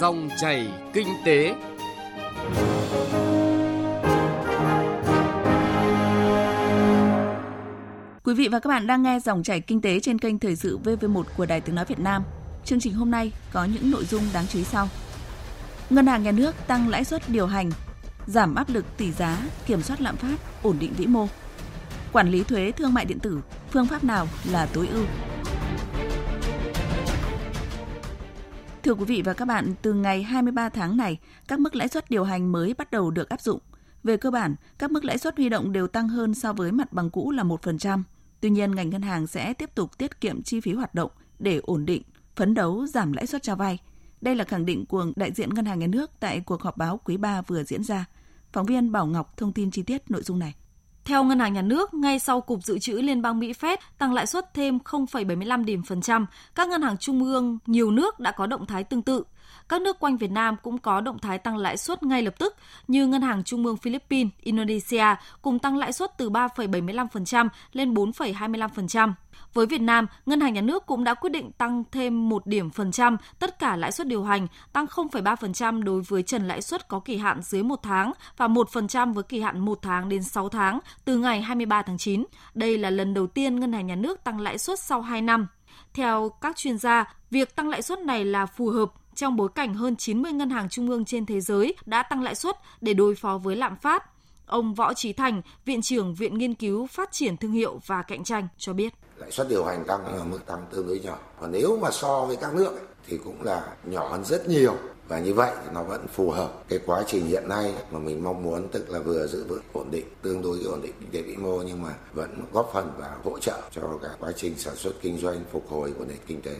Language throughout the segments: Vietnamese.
Dòng chảy kinh tế. Quý vị và các bạn đang nghe dòng chảy kinh tế trên kênh Thời sự VV1 của Đài Tiếng Nói Việt Nam. Chương trình hôm nay có những nội dung đáng chú ý sau. Ngân hàng nhà nước tăng lãi suất điều hành, giảm áp lực tỷ giá, kiểm soát lạm phát, ổn định vĩ mô. Quản lý thuế thương mại điện tử, phương pháp nào là tối ưu? Thưa quý vị và các bạn, từ ngày 23 tháng này, các mức lãi suất điều hành mới bắt đầu được áp dụng. Về cơ bản, các mức lãi suất huy động đều tăng hơn so với mặt bằng cũ là 1%. Tuy nhiên, ngành ngân hàng sẽ tiếp tục tiết kiệm chi phí hoạt động để ổn định, phấn đấu giảm lãi suất cho vay. Đây là khẳng định của đại diện Ngân hàng Nhà nước tại cuộc họp báo quý 3 vừa diễn ra. Phóng viên Bảo Ngọc thông tin chi tiết nội dung này. Theo Ngân hàng Nhà nước, ngay sau Cục Dự trữ Liên bang Mỹ Fed tăng lãi suất thêm 0,75 điểm phần trăm, các ngân hàng trung ương nhiều nước đã có động thái tương tự. Các nước quanh Việt Nam cũng có động thái tăng lãi suất ngay lập tức như Ngân hàng Trung ương Philippines, Indonesia cùng tăng lãi suất từ 3,75% lên 4,25%. Với Việt Nam, Ngân hàng Nhà nước cũng đã quyết định tăng thêm 1 điểm phần trăm tất cả lãi suất điều hành, tăng 0,3% đối với trần lãi suất có kỳ hạn dưới 1 tháng và 1% với kỳ hạn 1 tháng đến 6 tháng từ ngày 23 tháng 9. Đây là lần đầu tiên Ngân hàng Nhà nước tăng lãi suất sau 2 năm. Theo các chuyên gia, việc tăng lãi suất này là phù hợp trong bối cảnh hơn 90 ngân hàng trung ương trên thế giới đã tăng lãi suất để đối phó với lạm phát. Ông Võ Trí Thành, Viện trưởng Viện Nghiên cứu Phát triển Thương hiệu và Cạnh tranh cho biết. Lãi suất điều hành tăng ở mức tăng tương đối nhỏ. Và nếu mà so với các nước thì cũng là nhỏ hơn rất nhiều. Và như vậy thì nó vẫn phù hợp cái quá trình hiện nay mà mình mong muốn tức là vừa giữ vững ổn định, tương đối ổn định kinh tế vĩ mô nhưng mà vẫn góp phần và hỗ trợ cho cả quá trình sản xuất kinh doanh phục hồi của nền kinh tế.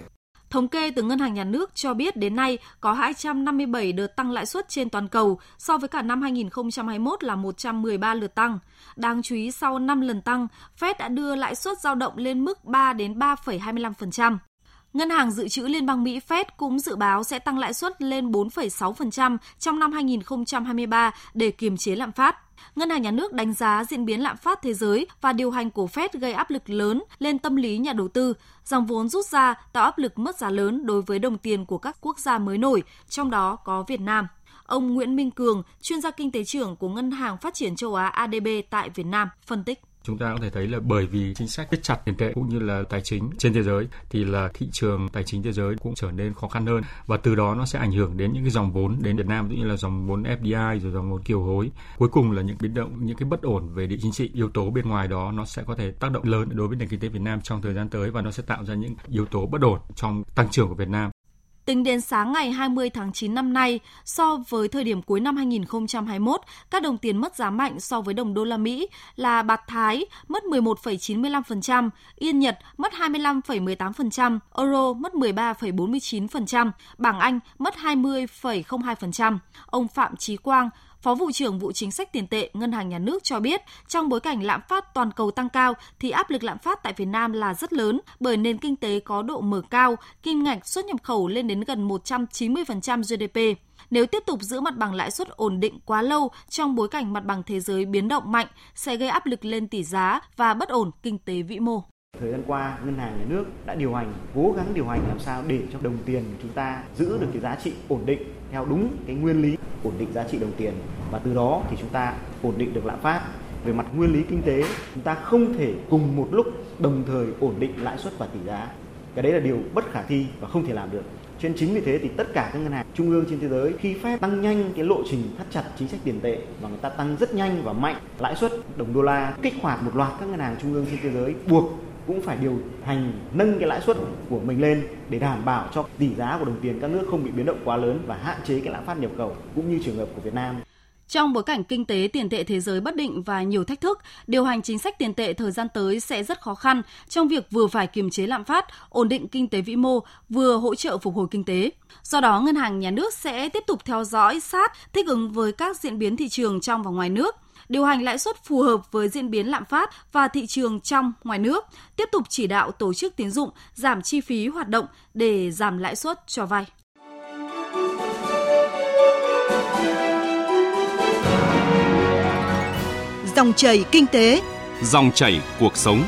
Thống kê từ Ngân hàng Nhà nước cho biết đến nay có 257 đợt tăng lãi suất trên toàn cầu, so với cả năm 2021 là 113 lượt tăng. Đáng chú ý sau 5 lần tăng, Fed đã đưa lãi suất dao động lên mức 3 đến 3,25%. Ngân hàng Dự trữ Liên bang Mỹ Fed cũng dự báo sẽ tăng lãi suất lên 4,6% trong năm 2023 để kiềm chế lạm phát. Ngân hàng Nhà nước đánh giá diễn biến lạm phát thế giới và điều hành của Fed gây áp lực lớn lên tâm lý nhà đầu tư, dòng vốn rút ra tạo áp lực mất giá lớn đối với đồng tiền của các quốc gia mới nổi, trong đó có Việt Nam. Ông Nguyễn Minh Cường, chuyên gia kinh tế trưởng của Ngân hàng Phát triển châu Á ADB tại Việt Nam, phân tích chúng ta có thể thấy là bởi vì chính sách siết chặt tiền tệ cũng như là tài chính trên thế giới, thì là thị trường tài chính thế giới cũng trở nên khó khăn hơn. Và từ đó nó sẽ ảnh hưởng đến những cái dòng vốn đến Việt Nam, cũng như là dòng vốn FDI rồi dòng vốn kiều hối. Cuối cùng là những biến động, những cái bất ổn về địa chính trị, yếu tố bên ngoài đó nó sẽ có thể tác động lớn đối với nền kinh tế Việt Nam trong thời gian tới và nó sẽ tạo ra những yếu tố bất ổn trong tăng trưởng của Việt Nam. Tính đến sáng ngày 20 tháng 9 năm nay, so với thời điểm cuối năm 2021, các đồng tiền mất giá mạnh so với đồng đô la Mỹ là bạc Thái mất 11,95%, Yên Nhật mất 25,18%, Euro mất 13,49%, bảng Anh mất 20,02%. Ông Phạm Chí Quang, Phó vụ trưởng vụ chính sách tiền tệ Ngân hàng Nhà nước cho biết, trong bối cảnh lạm phát toàn cầu tăng cao thì áp lực lạm phát tại Việt Nam là rất lớn bởi nền kinh tế có độ mở cao, kim ngạch xuất nhập khẩu lên đến gần 190% GDP. Nếu tiếp tục giữ mặt bằng lãi suất ổn định quá lâu trong bối cảnh mặt bằng thế giới biến động mạnh sẽ gây áp lực lên tỷ giá và bất ổn kinh tế vĩ mô. Thời gian qua, ngân hàng nhà nước đã điều hành, cố gắng điều hành làm sao để cho đồng tiền của chúng ta giữ được cái giá trị ổn định theo đúng cái nguyên lý ổn định giá trị đồng tiền và từ đó thì chúng ta ổn định được lạm phát. Về mặt nguyên lý kinh tế, chúng ta không thể cùng một lúc đồng thời ổn định lãi suất và tỷ giá. Cái đấy là điều bất khả thi và không thể làm được. Cho nên chính vì thế thì tất cả các ngân hàng trung ương trên thế giới khi phép tăng nhanh cái lộ trình thắt chặt chính sách tiền tệ và người ta tăng rất nhanh và mạnh lãi suất đồng đô la kích hoạt một loạt các ngân hàng trung ương trên thế giới buộc cũng phải điều hành nâng cái lãi suất của mình lên để đảm bảo cho tỷ giá của đồng tiền các nước không bị biến động quá lớn và hạn chế cái lạm phát nhập khẩu cũng như trường hợp của Việt Nam. Trong bối cảnh kinh tế tiền tệ thế giới bất định và nhiều thách thức, điều hành chính sách tiền tệ thời gian tới sẽ rất khó khăn trong việc vừa phải kiềm chế lạm phát, ổn định kinh tế vĩ mô, vừa hỗ trợ phục hồi kinh tế. Do đó, ngân hàng nhà nước sẽ tiếp tục theo dõi sát, thích ứng với các diễn biến thị trường trong và ngoài nước, điều hành lãi suất phù hợp với diễn biến lạm phát và thị trường trong, ngoài nước, tiếp tục chỉ đạo tổ chức tín dụng giảm chi phí hoạt động để giảm lãi suất cho vay. Dòng chảy kinh tế, dòng chảy cuộc sống.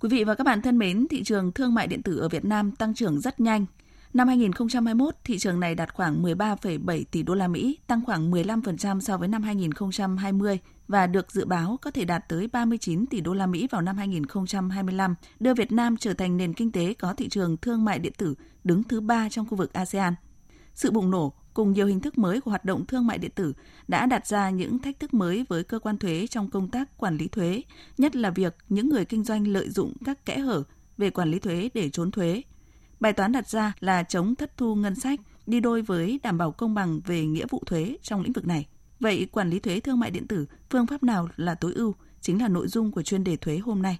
Quý vị và các bạn thân mến, thị trường thương mại điện tử ở Việt Nam tăng trưởng rất nhanh. Năm 2021, thị trường này đạt khoảng 13,7 tỷ đô la Mỹ, tăng khoảng 15% so với năm 2020 và được dự báo có thể đạt tới 39 tỷ đô la Mỹ vào năm 2025, đưa Việt Nam trở thành nền kinh tế có thị trường thương mại điện tử đứng thứ ba trong khu vực ASEAN. Sự bùng nổ cùng nhiều hình thức mới của hoạt động thương mại điện tử đã đặt ra những thách thức mới với cơ quan thuế trong công tác quản lý thuế, nhất là việc những người kinh doanh lợi dụng các kẽ hở về quản lý thuế để trốn thuế. Bài toán đặt ra là chống thất thu ngân sách, đi đôi với đảm bảo công bằng về nghĩa vụ thuế trong lĩnh vực này. Vậy quản lý thuế thương mại điện tử, phương pháp nào là tối ưu? Chính là nội dung của chuyên đề thuế hôm nay.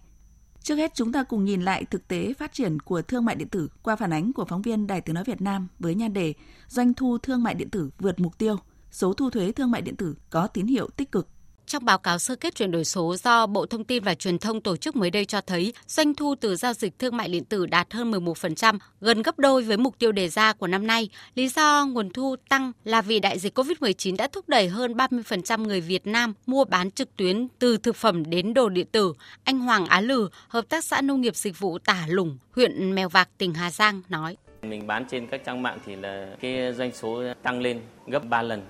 Trước hết chúng ta cùng nhìn lại thực tế phát triển của thương mại điện tử qua phản ánh của phóng viên Đài Tiếng nói Việt Nam với nhan đề Doanh thu thương mại điện tử vượt mục tiêu, số thu thuế thương mại điện tử có tín hiệu tích cực. Trong báo cáo sơ kết chuyển đổi số do Bộ Thông tin và Truyền thông tổ chức mới đây cho thấy, doanh thu từ giao dịch thương mại điện tử đạt hơn 11%, gần gấp đôi với mục tiêu đề ra của năm nay. Lý do nguồn thu tăng là vì đại dịch COVID-19 đã thúc đẩy hơn 30% người Việt Nam mua bán trực tuyến từ thực phẩm đến đồ điện tử. Anh Hoàng Á Lừ, Hợp tác xã Nông nghiệp Dịch vụ Tả Lủng, huyện Mèo Vạc, tỉnh Hà Giang nói. Mình bán trên các trang mạng thì là cái doanh số tăng lên gấp 3 lần.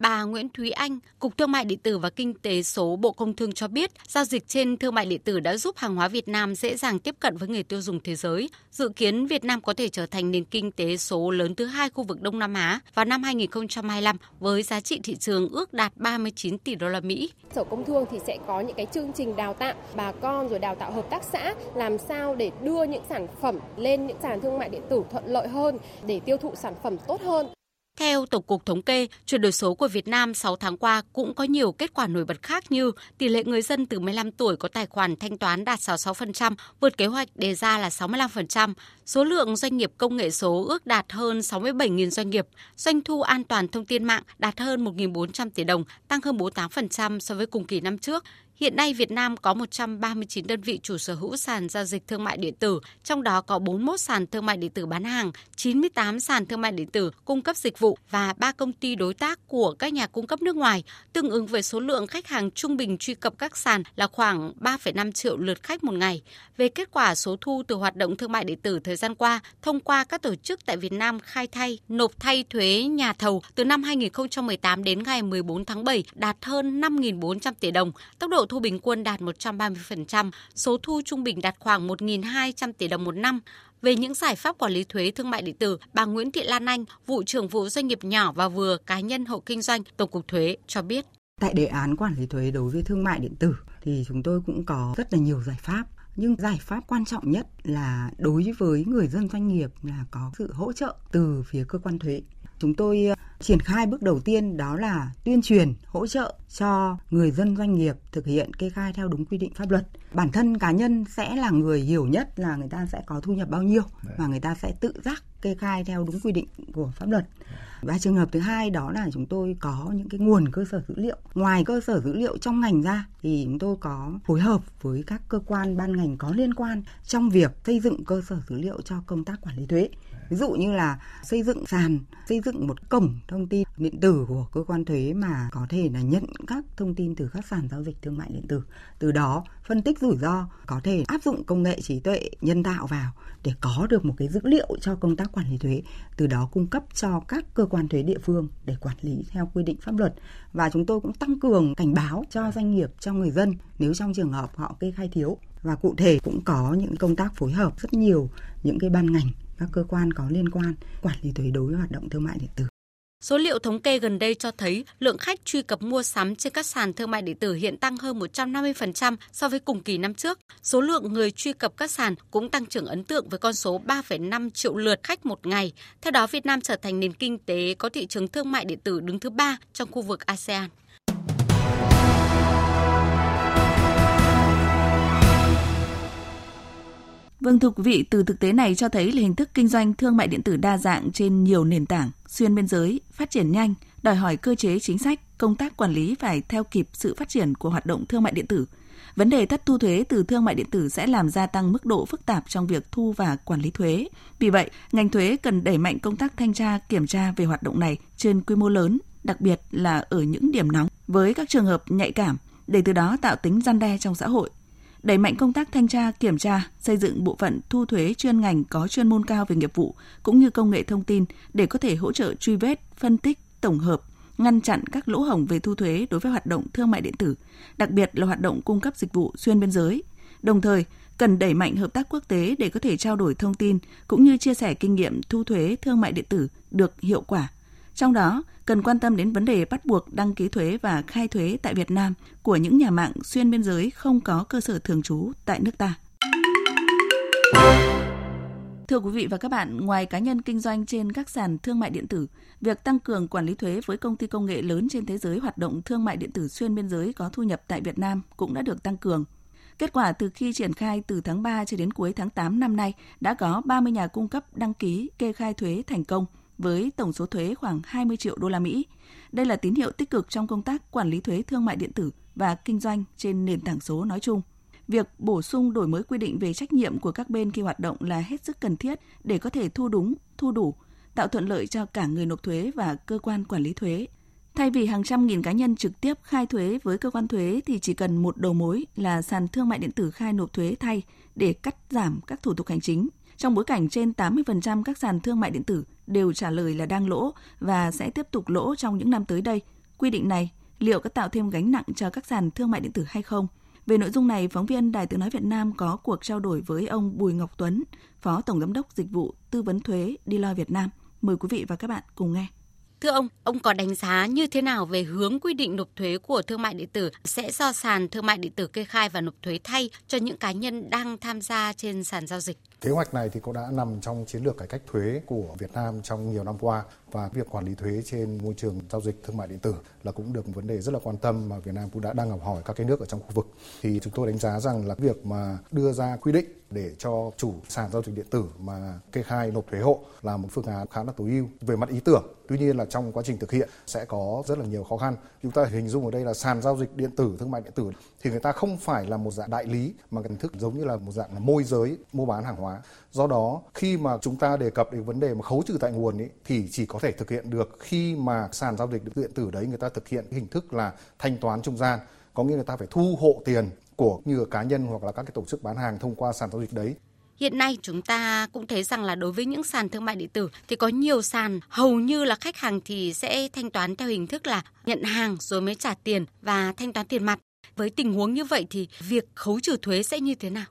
Bà Nguyễn Thúy Anh, Cục Thương mại điện tử và Kinh tế số Bộ Công Thương cho biết, giao dịch trên thương mại điện tử đã giúp hàng hóa Việt Nam dễ dàng tiếp cận với người tiêu dùng thế giới. Dự kiến Việt Nam có thể trở thành nền kinh tế số lớn thứ hai khu vực Đông Nam Á vào năm 2025 với giá trị thị trường ước đạt 39 tỷ đô la Mỹ. Sở Công Thương thì sẽ có những cái chương trình đào tạo bà con rồi đào tạo hợp tác xã làm sao để đưa những sản phẩm lên những sàn thương mại điện tử thuận lợi hơn để tiêu thụ sản phẩm tốt hơn. Theo Tổng cục Thống kê, chuyển đổi số của Việt Nam 6 tháng qua cũng có nhiều kết quả nổi bật khác như tỷ lệ người dân từ 15 tuổi có tài khoản thanh toán đạt 66%, vượt kế hoạch đề ra là 65%, số lượng doanh nghiệp công nghệ số ước đạt hơn 67.000 doanh nghiệp, doanh thu an toàn thông tin mạng đạt hơn 1.400 tỷ đồng, tăng hơn 48% so với cùng kỳ năm trước. Hiện nay Việt Nam có 139 đơn vị chủ sở hữu sàn giao dịch thương mại điện tử, trong đó có 41 sàn thương mại điện tử bán hàng, 98 sàn thương mại điện tử cung cấp dịch vụ và 3 công ty đối tác của các nhà cung cấp nước ngoài, tương ứng với số lượng khách hàng trung bình truy cập các sàn là khoảng 3,5 triệu lượt khách một ngày. Về kết quả số thu từ hoạt động thương mại điện tử thời gian qua, thông qua các tổ chức tại Việt Nam khai thay, nộp thay thuế nhà thầu từ năm 2018 đến ngày 14 tháng 7 đạt hơn 5.400 tỷ đồng, tốc độ thu bình quân đạt 130%, số thu trung bình đạt khoảng 1.200 tỷ đồng một năm. Về những giải pháp quản lý thuế thương mại điện tử, bà Nguyễn Thị Lan Anh, vụ trưởng vụ doanh nghiệp nhỏ và vừa cá nhân hộ kinh doanh Tổng cục Thuế cho biết. Tại đề án quản lý thuế đối với thương mại điện tử thì chúng tôi cũng có rất là nhiều giải pháp nhưng giải pháp quan trọng nhất là đối với người dân doanh nghiệp là có sự hỗ trợ từ phía cơ quan thuế chúng tôi ờ, triển khai bước đầu tiên đó là tuyên truyền hỗ trợ cho người dân doanh nghiệp thực hiện kê khai theo đúng quy định pháp luật. Bản thân cá nhân sẽ là người hiểu nhất là người ta sẽ có thu nhập bao nhiêu và người ta sẽ tự giác kê khai theo đúng quy định của pháp luật. Và trường hợp thứ hai đó là chúng tôi có những cái nguồn cơ sở dữ liệu. Ngoài cơ sở dữ liệu trong ngành ra thì chúng tôi có phối hợp với các cơ quan ban ngành có liên quan trong việc xây dựng cơ sở dữ liệu cho công tác quản lý thuế ví dụ như là xây dựng sàn, xây dựng một cổng thông tin điện tử của cơ quan thuế mà có thể là nhận các thông tin từ các sàn giao dịch thương mại điện tử. Từ đó, phân tích rủi ro, có thể áp dụng công nghệ trí tuệ nhân tạo vào để có được một cái dữ liệu cho công tác quản lý thuế, từ đó cung cấp cho các cơ quan thuế địa phương để quản lý theo quy định pháp luật. Và chúng tôi cũng tăng cường cảnh báo cho doanh nghiệp, cho người dân nếu trong trường hợp họ kê khai thiếu. Và cụ thể cũng có những công tác phối hợp rất nhiều, những cái ban ngành các cơ quan có liên quan quản lý thuế đối với hoạt động thương mại điện tử. Số liệu thống kê gần đây cho thấy lượng khách truy cập mua sắm trên các sàn thương mại điện tử hiện tăng hơn 150% so với cùng kỳ năm trước. Số lượng người truy cập các sàn cũng tăng trưởng ấn tượng với con số 3,5 triệu lượt khách một ngày. Theo đó, Việt Nam trở thành nền kinh tế có thị trường thương mại điện tử đứng thứ ba trong khu vực ASEAN. Vâng thưa quý vị, từ thực tế này cho thấy là hình thức kinh doanh thương mại điện tử đa dạng trên nhiều nền tảng, xuyên biên giới, phát triển nhanh, đòi hỏi cơ chế chính sách, công tác quản lý phải theo kịp sự phát triển của hoạt động thương mại điện tử. Vấn đề thất thu thuế từ thương mại điện tử sẽ làm gia tăng mức độ phức tạp trong việc thu và quản lý thuế. Vì vậy, ngành thuế cần đẩy mạnh công tác thanh tra, kiểm tra về hoạt động này trên quy mô lớn, đặc biệt là ở những điểm nóng với các trường hợp nhạy cảm để từ đó tạo tính gian đe trong xã hội đẩy mạnh công tác thanh tra, kiểm tra, xây dựng bộ phận thu thuế chuyên ngành có chuyên môn cao về nghiệp vụ cũng như công nghệ thông tin để có thể hỗ trợ truy vết, phân tích, tổng hợp, ngăn chặn các lỗ hổng về thu thuế đối với hoạt động thương mại điện tử, đặc biệt là hoạt động cung cấp dịch vụ xuyên biên giới. Đồng thời, cần đẩy mạnh hợp tác quốc tế để có thể trao đổi thông tin cũng như chia sẻ kinh nghiệm thu thuế thương mại điện tử được hiệu quả. Trong đó, cần quan tâm đến vấn đề bắt buộc đăng ký thuế và khai thuế tại Việt Nam của những nhà mạng xuyên biên giới không có cơ sở thường trú tại nước ta. Thưa quý vị và các bạn, ngoài cá nhân kinh doanh trên các sàn thương mại điện tử, việc tăng cường quản lý thuế với công ty công nghệ lớn trên thế giới hoạt động thương mại điện tử xuyên biên giới có thu nhập tại Việt Nam cũng đã được tăng cường. Kết quả từ khi triển khai từ tháng 3 cho đến cuối tháng 8 năm nay đã có 30 nhà cung cấp đăng ký kê khai thuế thành công với tổng số thuế khoảng 20 triệu đô la Mỹ. Đây là tín hiệu tích cực trong công tác quản lý thuế thương mại điện tử và kinh doanh trên nền tảng số nói chung. Việc bổ sung đổi mới quy định về trách nhiệm của các bên khi hoạt động là hết sức cần thiết để có thể thu đúng, thu đủ, tạo thuận lợi cho cả người nộp thuế và cơ quan quản lý thuế. Thay vì hàng trăm nghìn cá nhân trực tiếp khai thuế với cơ quan thuế thì chỉ cần một đầu mối là sàn thương mại điện tử khai nộp thuế thay để cắt giảm các thủ tục hành chính. Trong bối cảnh trên 80% các sàn thương mại điện tử đều trả lời là đang lỗ và sẽ tiếp tục lỗ trong những năm tới đây, quy định này liệu có tạo thêm gánh nặng cho các sàn thương mại điện tử hay không? Về nội dung này, phóng viên Đài Tiếng Nói Việt Nam có cuộc trao đổi với ông Bùi Ngọc Tuấn, Phó Tổng Giám đốc Dịch vụ Tư vấn Thuế Deloitte Việt Nam. Mời quý vị và các bạn cùng nghe. Thưa ông, ông có đánh giá như thế nào về hướng quy định nộp thuế của thương mại điện tử sẽ do sàn thương mại điện tử kê khai và nộp thuế thay cho những cá nhân đang tham gia trên sàn giao dịch? Kế hoạch này thì cũng đã nằm trong chiến lược cải cách thuế của Việt Nam trong nhiều năm qua và việc quản lý thuế trên môi trường giao dịch thương mại điện tử là cũng được một vấn đề rất là quan tâm mà Việt Nam cũng đã đang học hỏi các cái nước ở trong khu vực. Thì chúng tôi đánh giá rằng là việc mà đưa ra quy định để cho chủ sàn giao dịch điện tử mà kê khai nộp thuế hộ là một phương án khá là tối ưu về mặt ý tưởng. Tuy nhiên là trong quá trình thực hiện sẽ có rất là nhiều khó khăn. Chúng ta hình dung ở đây là sàn giao dịch điện tử, thương mại điện tử thì người ta không phải là một dạng đại lý mà hình thức giống như là một dạng là môi giới mua bán hàng hóa. Do đó khi mà chúng ta đề cập đến vấn đề mà khấu trừ tại nguồn ấy, thì chỉ có thể thực hiện được khi mà sàn giao dịch điện tử đấy người ta thực hiện hình thức là thanh toán trung gian có nghĩa người ta phải thu hộ tiền của như cá nhân hoặc là các cái tổ chức bán hàng thông qua sàn giao dịch đấy Hiện nay chúng ta cũng thấy rằng là đối với những sàn thương mại điện tử thì có nhiều sàn hầu như là khách hàng thì sẽ thanh toán theo hình thức là nhận hàng rồi mới trả tiền và thanh toán tiền mặt. Với tình huống như vậy thì việc khấu trừ thuế sẽ như thế nào?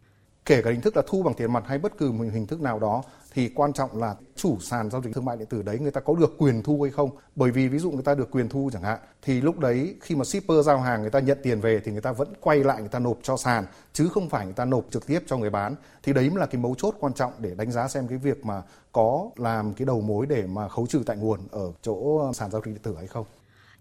Kể cả hình thức là thu bằng tiền mặt hay bất cứ một hình thức nào đó, thì quan trọng là chủ sàn giao dịch thương mại điện tử đấy, người ta có được quyền thu hay không? Bởi vì ví dụ người ta được quyền thu chẳng hạn, thì lúc đấy khi mà shipper giao hàng, người ta nhận tiền về thì người ta vẫn quay lại, người ta nộp cho sàn, chứ không phải người ta nộp trực tiếp cho người bán. Thì đấy mới là cái mấu chốt quan trọng để đánh giá xem cái việc mà có làm cái đầu mối để mà khấu trừ tại nguồn ở chỗ sàn giao dịch điện tử hay không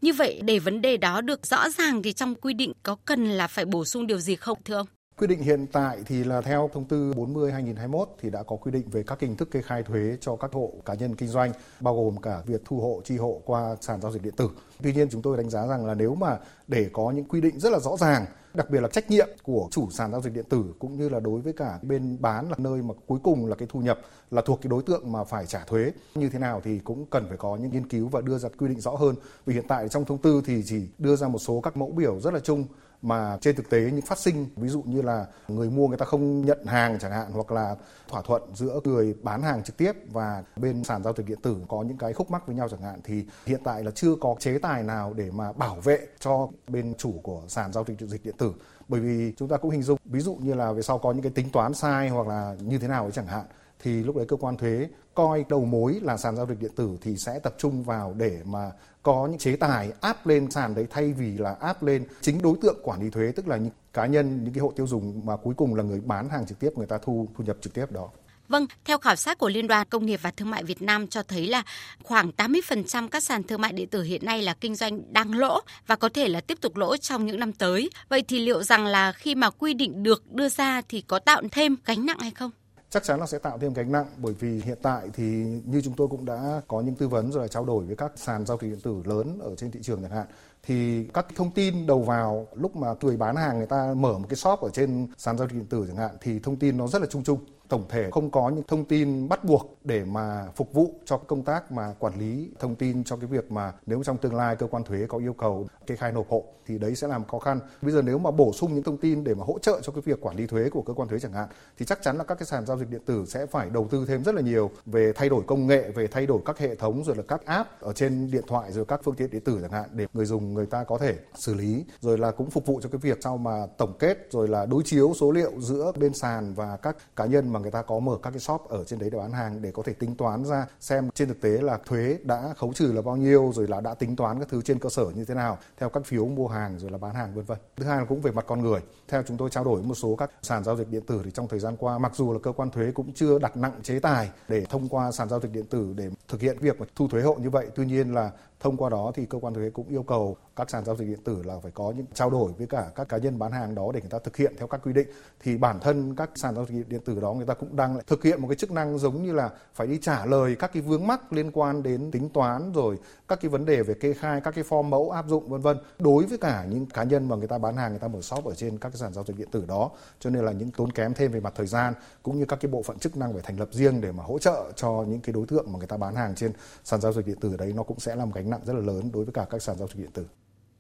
như vậy, để vấn đề đó được rõ ràng thì trong quy định có cần là phải bổ sung điều gì không, thưa ông? Quy định hiện tại thì là theo thông tư 40/2021 thì đã có quy định về các hình thức kê khai thuế cho các hộ cá nhân kinh doanh, bao gồm cả việc thu hộ, chi hộ qua sàn giao dịch điện tử. Tuy nhiên chúng tôi đánh giá rằng là nếu mà để có những quy định rất là rõ ràng, đặc biệt là trách nhiệm của chủ sàn giao dịch điện tử cũng như là đối với cả bên bán là nơi mà cuối cùng là cái thu nhập là thuộc cái đối tượng mà phải trả thuế, như thế nào thì cũng cần phải có những nghiên cứu và đưa ra quy định rõ hơn vì hiện tại trong thông tư thì chỉ đưa ra một số các mẫu biểu rất là chung mà trên thực tế những phát sinh, ví dụ như là người mua người ta không nhận hàng chẳng hạn, hoặc là thỏa thuận giữa người bán hàng trực tiếp và bên sàn giao dịch điện tử có những cái khúc mắc với nhau chẳng hạn, thì hiện tại là chưa có chế tài nào để mà bảo vệ cho bên chủ của sàn giao dịch điện tử. Bởi vì chúng ta cũng hình dung, ví dụ như là về sau có những cái tính toán sai hoặc là như thế nào ấy chẳng hạn thì lúc đấy cơ quan thuế coi đầu mối là sàn giao dịch điện tử thì sẽ tập trung vào để mà có những chế tài áp lên sàn đấy thay vì là áp lên chính đối tượng quản lý thuế tức là những cá nhân những cái hộ tiêu dùng mà cuối cùng là người bán hàng trực tiếp người ta thu thu nhập trực tiếp đó. Vâng, theo khảo sát của Liên đoàn Công nghiệp và Thương mại Việt Nam cho thấy là khoảng 80% các sàn thương mại điện tử hiện nay là kinh doanh đang lỗ và có thể là tiếp tục lỗ trong những năm tới. Vậy thì liệu rằng là khi mà quy định được đưa ra thì có tạo thêm gánh nặng hay không? Chắc chắn là sẽ tạo thêm gánh nặng bởi vì hiện tại thì như chúng tôi cũng đã có những tư vấn rồi là trao đổi với các sàn giao dịch điện tử lớn ở trên thị trường chẳng hạn, thì các thông tin đầu vào lúc mà người bán hàng người ta mở một cái shop ở trên sàn giao dịch điện tử chẳng hạn thì thông tin nó rất là chung chung tổng thể không có những thông tin bắt buộc để mà phục vụ cho công tác mà quản lý thông tin cho cái việc mà nếu trong tương lai cơ quan thuế có yêu cầu kê khai nộp hộ thì đấy sẽ làm khó khăn. Bây giờ nếu mà bổ sung những thông tin để mà hỗ trợ cho cái việc quản lý thuế của cơ quan thuế chẳng hạn thì chắc chắn là các cái sàn giao dịch điện tử sẽ phải đầu tư thêm rất là nhiều về thay đổi công nghệ, về thay đổi các hệ thống rồi là các app ở trên điện thoại rồi các phương tiện điện tử chẳng hạn để người dùng người ta có thể xử lý rồi là cũng phục vụ cho cái việc sau mà tổng kết rồi là đối chiếu số liệu giữa bên sàn và các cá nhân mà người ta có mở các cái shop ở trên đấy để bán hàng để có thể tính toán ra xem trên thực tế là thuế đã khấu trừ là bao nhiêu rồi là đã tính toán các thứ trên cơ sở như thế nào theo các phiếu mua hàng rồi là bán hàng vân vân. Thứ hai là cũng về mặt con người. Theo chúng tôi trao đổi một số các sàn giao dịch điện tử thì trong thời gian qua mặc dù là cơ quan thuế cũng chưa đặt nặng chế tài để thông qua sàn giao dịch điện tử để thực hiện việc thu thuế hộ như vậy, tuy nhiên là thông qua đó thì cơ quan thuế cũng yêu cầu các sàn giao dịch điện tử là phải có những trao đổi với cả các cá nhân bán hàng đó để người ta thực hiện theo các quy định. Thì bản thân các sàn giao dịch điện tử đó người ta cũng đang thực hiện một cái chức năng giống như là phải đi trả lời các cái vướng mắc liên quan đến tính toán rồi các cái vấn đề về kê khai, các cái form mẫu áp dụng, vân vân. Đối với cả những cá nhân mà người ta bán hàng, người ta mở shop ở trên các cái sàn giao dịch điện tử đó. Cho nên là những tốn kém thêm về mặt thời gian cũng như các cái bộ phận chức năng phải thành lập riêng để mà hỗ trợ cho những cái đối tượng mà người ta bán hàng trên sàn giao dịch điện tử đấy, nó cũng sẽ làm gánh gánh nặng rất là lớn đối với cả các sàn giao dịch điện tử.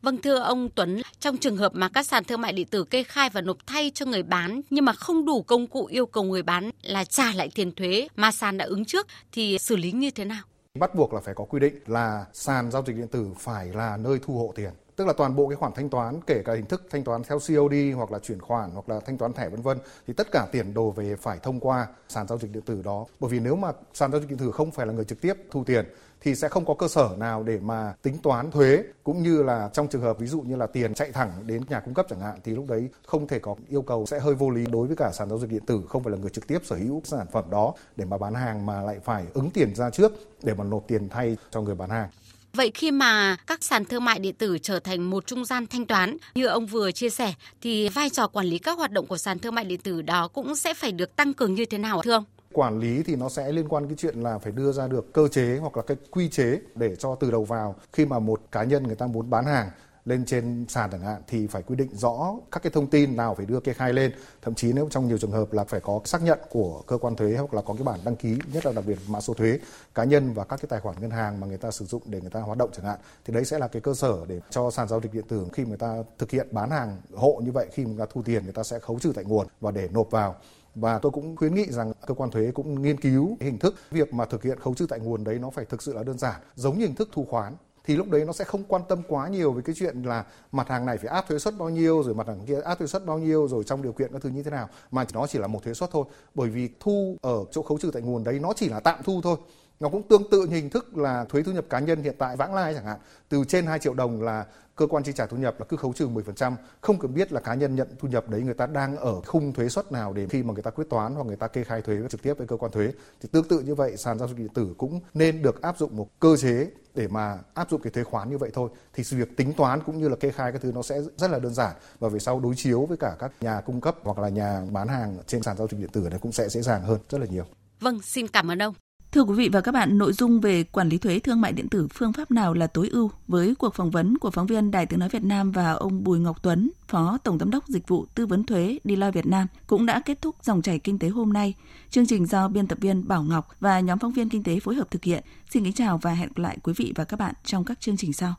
Vâng thưa ông Tuấn, trong trường hợp mà các sàn thương mại điện tử kê khai và nộp thay cho người bán nhưng mà không đủ công cụ yêu cầu người bán là trả lại tiền thuế mà sàn đã ứng trước thì xử lý như thế nào? Bắt buộc là phải có quy định là sàn giao dịch điện tử phải là nơi thu hộ tiền tức là toàn bộ cái khoản thanh toán kể cả hình thức thanh toán theo COD hoặc là chuyển khoản hoặc là thanh toán thẻ vân vân thì tất cả tiền đồ về phải thông qua sàn giao dịch điện tử đó bởi vì nếu mà sàn giao dịch điện tử không phải là người trực tiếp thu tiền thì sẽ không có cơ sở nào để mà tính toán thuế, cũng như là trong trường hợp ví dụ như là tiền chạy thẳng đến nhà cung cấp chẳng hạn, thì lúc đấy không thể có yêu cầu, sẽ hơi vô lý đối với cả sàn giao dịch điện tử, không phải là người trực tiếp sở hữu sản phẩm đó để mà bán hàng mà lại phải ứng tiền ra trước để mà nộp tiền thay cho người bán hàng. Vậy khi mà các sàn thương mại điện tử trở thành một trung gian thanh toán, như ông vừa chia sẻ, thì vai trò quản lý các hoạt động của sàn thương mại điện tử đó cũng sẽ phải được tăng cường như thế nào thưa ông? Quản lý thì nó sẽ liên quan cái chuyện là phải đưa ra được cơ chế hoặc là cái quy chế để cho từ đầu vào. Khi mà một cá nhân người ta muốn bán hàng lên trên sàn chẳng hạn thì phải quy định rõ các cái thông tin nào phải đưa kê khai lên. Thậm chí nếu trong nhiều trường hợp là phải có xác nhận của cơ quan thuế hoặc là có cái bản đăng ký, nhất là đặc biệt mã số thuế, cá nhân và các cái tài khoản ngân hàng mà người ta sử dụng để người ta hoạt động chẳng hạn, thì đấy sẽ là cái cơ sở để cho sàn giao dịch điện tử khi người ta thực hiện bán hàng hộ như vậy, khi người ta thu tiền người ta sẽ khấu trừ tại nguồn và để nộp vào và tôi cũng khuyến nghị rằng cơ quan thuế cũng nghiên cứu hình thức việc mà thực hiện khấu trừ tại nguồn đấy nó phải thực sự là đơn giản, giống như hình thức thu khoán. Thì lúc đấy nó sẽ không quan tâm quá nhiều về cái chuyện là mặt hàng này phải áp thuế suất bao nhiêu, rồi mặt hàng kia áp thuế suất bao nhiêu, rồi trong điều kiện các thứ như thế nào, mà nó chỉ là một thuế suất thôi. Bởi vì thu ở chỗ khấu trừ tại nguồn đấy nó chỉ là tạm thu thôi nó cũng tương tự như hình thức là thuế thu nhập cá nhân hiện tại vãng lai chẳng hạn từ trên 2 triệu đồng là cơ quan chi trả thu nhập là cứ khấu trừ 10%, không cần biết là cá nhân nhận thu nhập đấy người ta đang ở khung thuế suất nào để khi mà người ta quyết toán hoặc người ta kê khai thuế trực tiếp với cơ quan thuế. Thì tương tự như vậy, sàn giao dịch điện tử cũng nên được áp dụng một cơ chế để mà áp dụng cái thuế khoán như vậy thôi thì sự việc tính toán cũng như là kê khai các thứ nó sẽ rất là đơn giản và về sau đối chiếu với cả các nhà cung cấp hoặc là nhà bán hàng trên sàn giao dịch điện tử này cũng sẽ dễ dàng hơn rất là nhiều. Vâng, xin cảm ơn ông. Thưa quý vị và các bạn, nội dung về quản lý thuế thương mại điện tử phương pháp nào là tối ưu với cuộc phỏng vấn của phóng viên Đài Tiếng Nói Việt Nam và ông Bùi Ngọc Tuấn, Phó Tổng Giám đốc Dịch vụ Tư vấn Thuế Deloitte Việt Nam cũng đã kết thúc dòng chảy kinh tế hôm nay. Chương trình do biên tập viên Bảo Ngọc và nhóm phóng viên kinh tế phối hợp thực hiện. Xin kính chào và hẹn gặp lại quý vị và các bạn trong các chương trình sau.